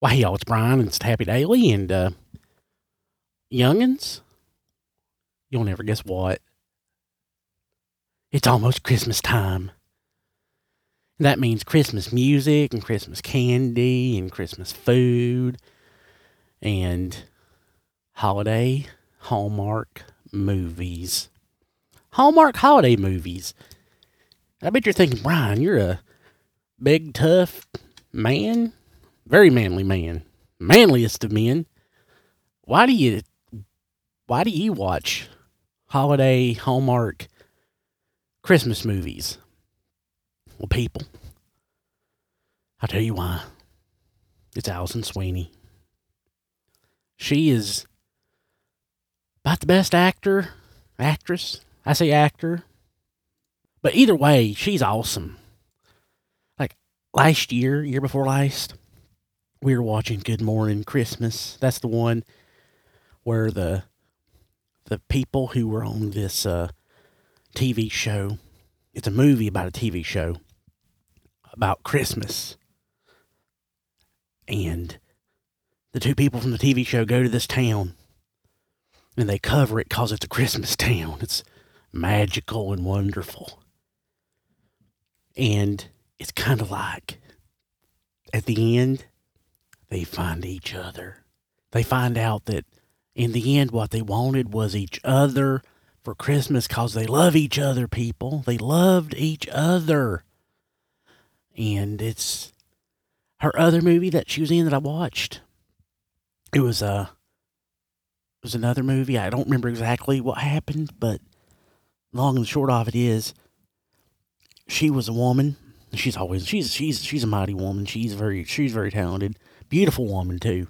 Well, hey, y'all, it's Brian and it's Happy Daily and uh, Youngins. You'll never guess what. It's almost Christmas time. And that means Christmas music and Christmas candy and Christmas food and holiday Hallmark movies. Hallmark holiday movies. I bet you're thinking, Brian, you're a big, tough man very manly man, manliest of men. Why do you why do you watch holiday Hallmark Christmas movies? Well, people, I'll tell you why. It's Alison Sweeney. She is about the best actor, actress. I say actor. But either way, she's awesome. Like last year, year before last, we were watching Good Morning Christmas. That's the one where the the people who were on this uh, TV show. It's a movie about a TV show about Christmas, and the two people from the TV show go to this town, and they cover it because it's a Christmas town. It's magical and wonderful, and it's kind of like at the end they find each other. They find out that in the end, what they wanted was each other for Christmas because they love each other, people. They loved each other. And it's her other movie that she was in that I watched. It was a. Uh, it was another movie. I don't remember exactly what happened, but long and short of it is, she was a woman. She's always she's she's she's a mighty woman. She's very she's very talented beautiful woman too.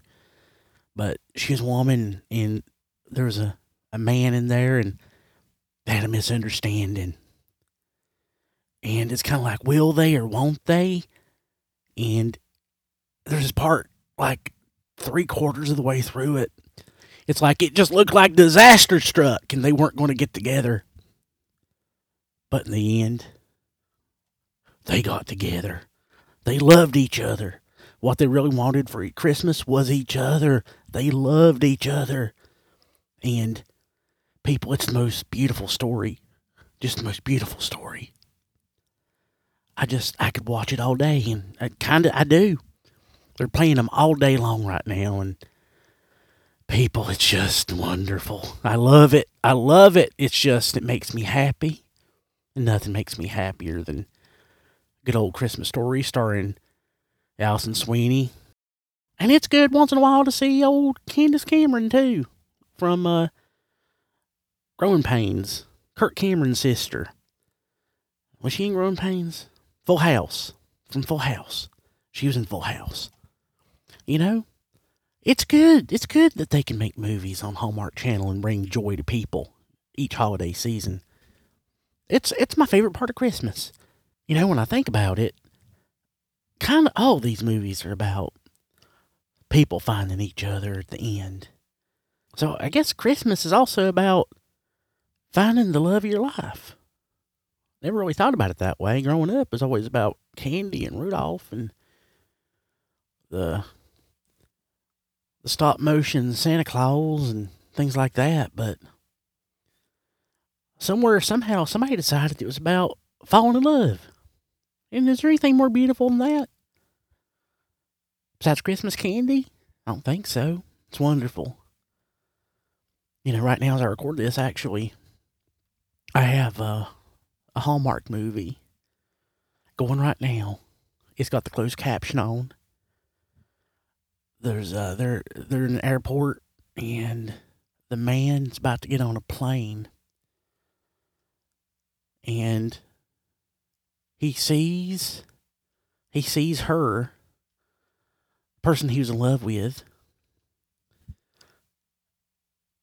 But she was a woman, and there was a, a man in there, and they had a misunderstanding. And it's kind of like, will they or won't they? And there's this part, like three quarters of the way through it, it's like it just looked like disaster struck, and they weren't going to get together. But in the end, they got together. They loved each other. What they really wanted for Christmas was each other. They loved each other. And people, it's the most beautiful story. Just the most beautiful story. I just, I could watch it all day, and I kind of, I do. They're playing them all day long right now, and people, it's just wonderful. I love it. I love it. It's just, it makes me happy. And nothing makes me happier than good old Christmas story starring Alison Sweeney. And it's good once in a while to see old Candace Cameron too, from uh, Growing Pains, Kurt Cameron's sister. Was she in Growing Pains? Full House, from Full House. She was in Full House. You know, it's good. It's good that they can make movies on Hallmark Channel and bring joy to people each holiday season. It's it's my favorite part of Christmas. You know, when I think about it, kind of all these movies are about people finding each other at the end. So I guess Christmas is also about finding the love of your life. Never really thought about it that way. Growing up was always about candy and Rudolph and the the stop motion Santa Claus and things like that, but somewhere somehow somebody decided it was about falling in love. And is there anything more beautiful than that? Besides Christmas candy? I don't think so. It's wonderful. You know, right now as I record this, actually, I have a, a Hallmark movie going right now. It's got the closed caption on. There's uh they're they're in an airport and the man's about to get on a plane and he sees he sees her person he was in love with,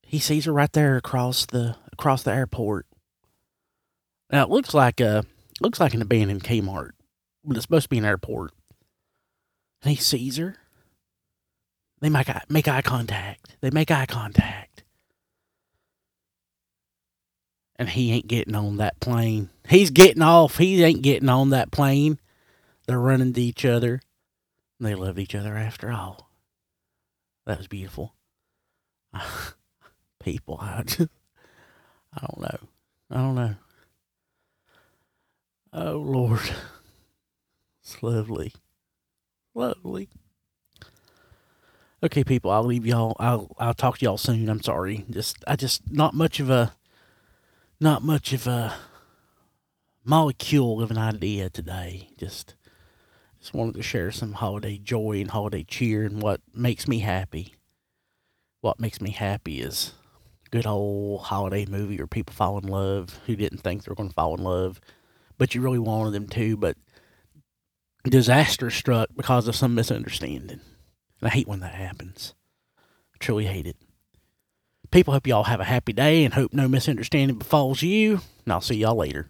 he sees her right there across the across the airport. Now it looks like a looks like an abandoned Kmart, but it's supposed to be an airport. And he sees her. They make eye, make eye contact. They make eye contact. And he ain't getting on that plane. He's getting off. He ain't getting on that plane. They're running to each other. They loved each other after all. That was beautiful. People, I just, I don't know. I don't know. Oh Lord, it's lovely, lovely. Okay, people, I'll leave y'all. I'll I'll talk to y'all soon. I'm sorry. Just I just not much of a, not much of a molecule of an idea today. Just just wanted to share some holiday joy and holiday cheer and what makes me happy. What makes me happy is good old holiday movie where people fall in love who didn't think they were going to fall in love, but you really wanted them to, but disaster struck because of some misunderstanding. And I hate when that happens. I truly hate it. People hope y'all have a happy day and hope no misunderstanding befalls you. And I'll see y'all later.